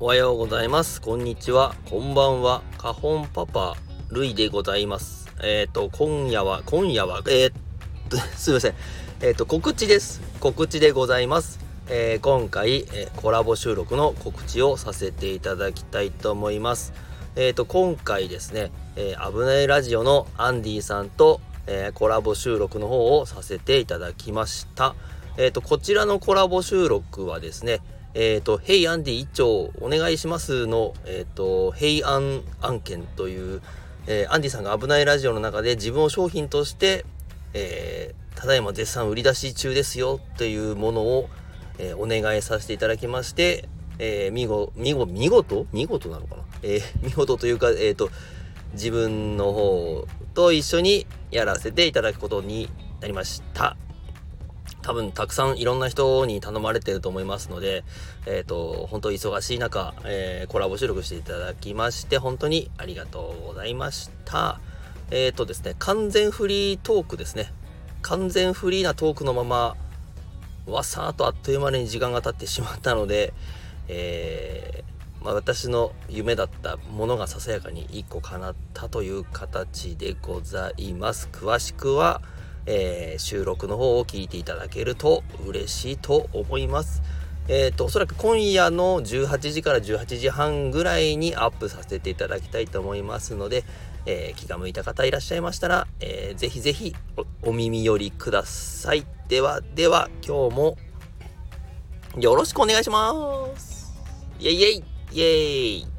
おはようございます。こんにちは。こんばんは。カホンパパルイでございます。えっ、ー、と今夜は今夜はえー、っと すいません。えっ、ー、と告知です。告知でございます。えー、今回、えー、コラボ収録の告知をさせていただきたいと思います。えっ、ー、と、今回ですね、え危ないラジオのアンディさんと、えコラボ収録の方をさせていただきました。えっ、と、こちらのコラボ収録はですね、えっ、と、ヘイアンディ一丁お願いしますの、えっ、と、ヘイアン案件という、えアンディさんが危ないラジオの中で自分を商品として、えただいま絶賛売り出し中ですよっていうものを、えー、お願いさせていただきまして、えー、見事、見事、見事見事なのかな？えー、見事というか、えっ、ー、と、自分の方と一緒にやらせていただくことになりました。多分たくさんいろんな人に頼まれてると思いますので、えっ、ー、と、本当忙しい中、えー、コラボ収録していただきまして、本当にありがとうございました。えっ、ー、とですね、完全フリートークですね。完全フリーなトークのまま、わさーっとあっという間に時間が経ってしまったので、えー、まあ、私の夢だったものがささやかに1個叶ったという形でございます。詳しくは、えー、収録の方を聞いていただけると嬉しいと思います。えっ、ー、と、おそらく今夜の18時から18時半ぐらいにアップさせていただきたいと思いますので、えー、気が向いた方いらっしゃいましたら、えー、ぜひぜひお耳寄りください。ではでは、今日もよろしくお願いします。イェイイェイイェイ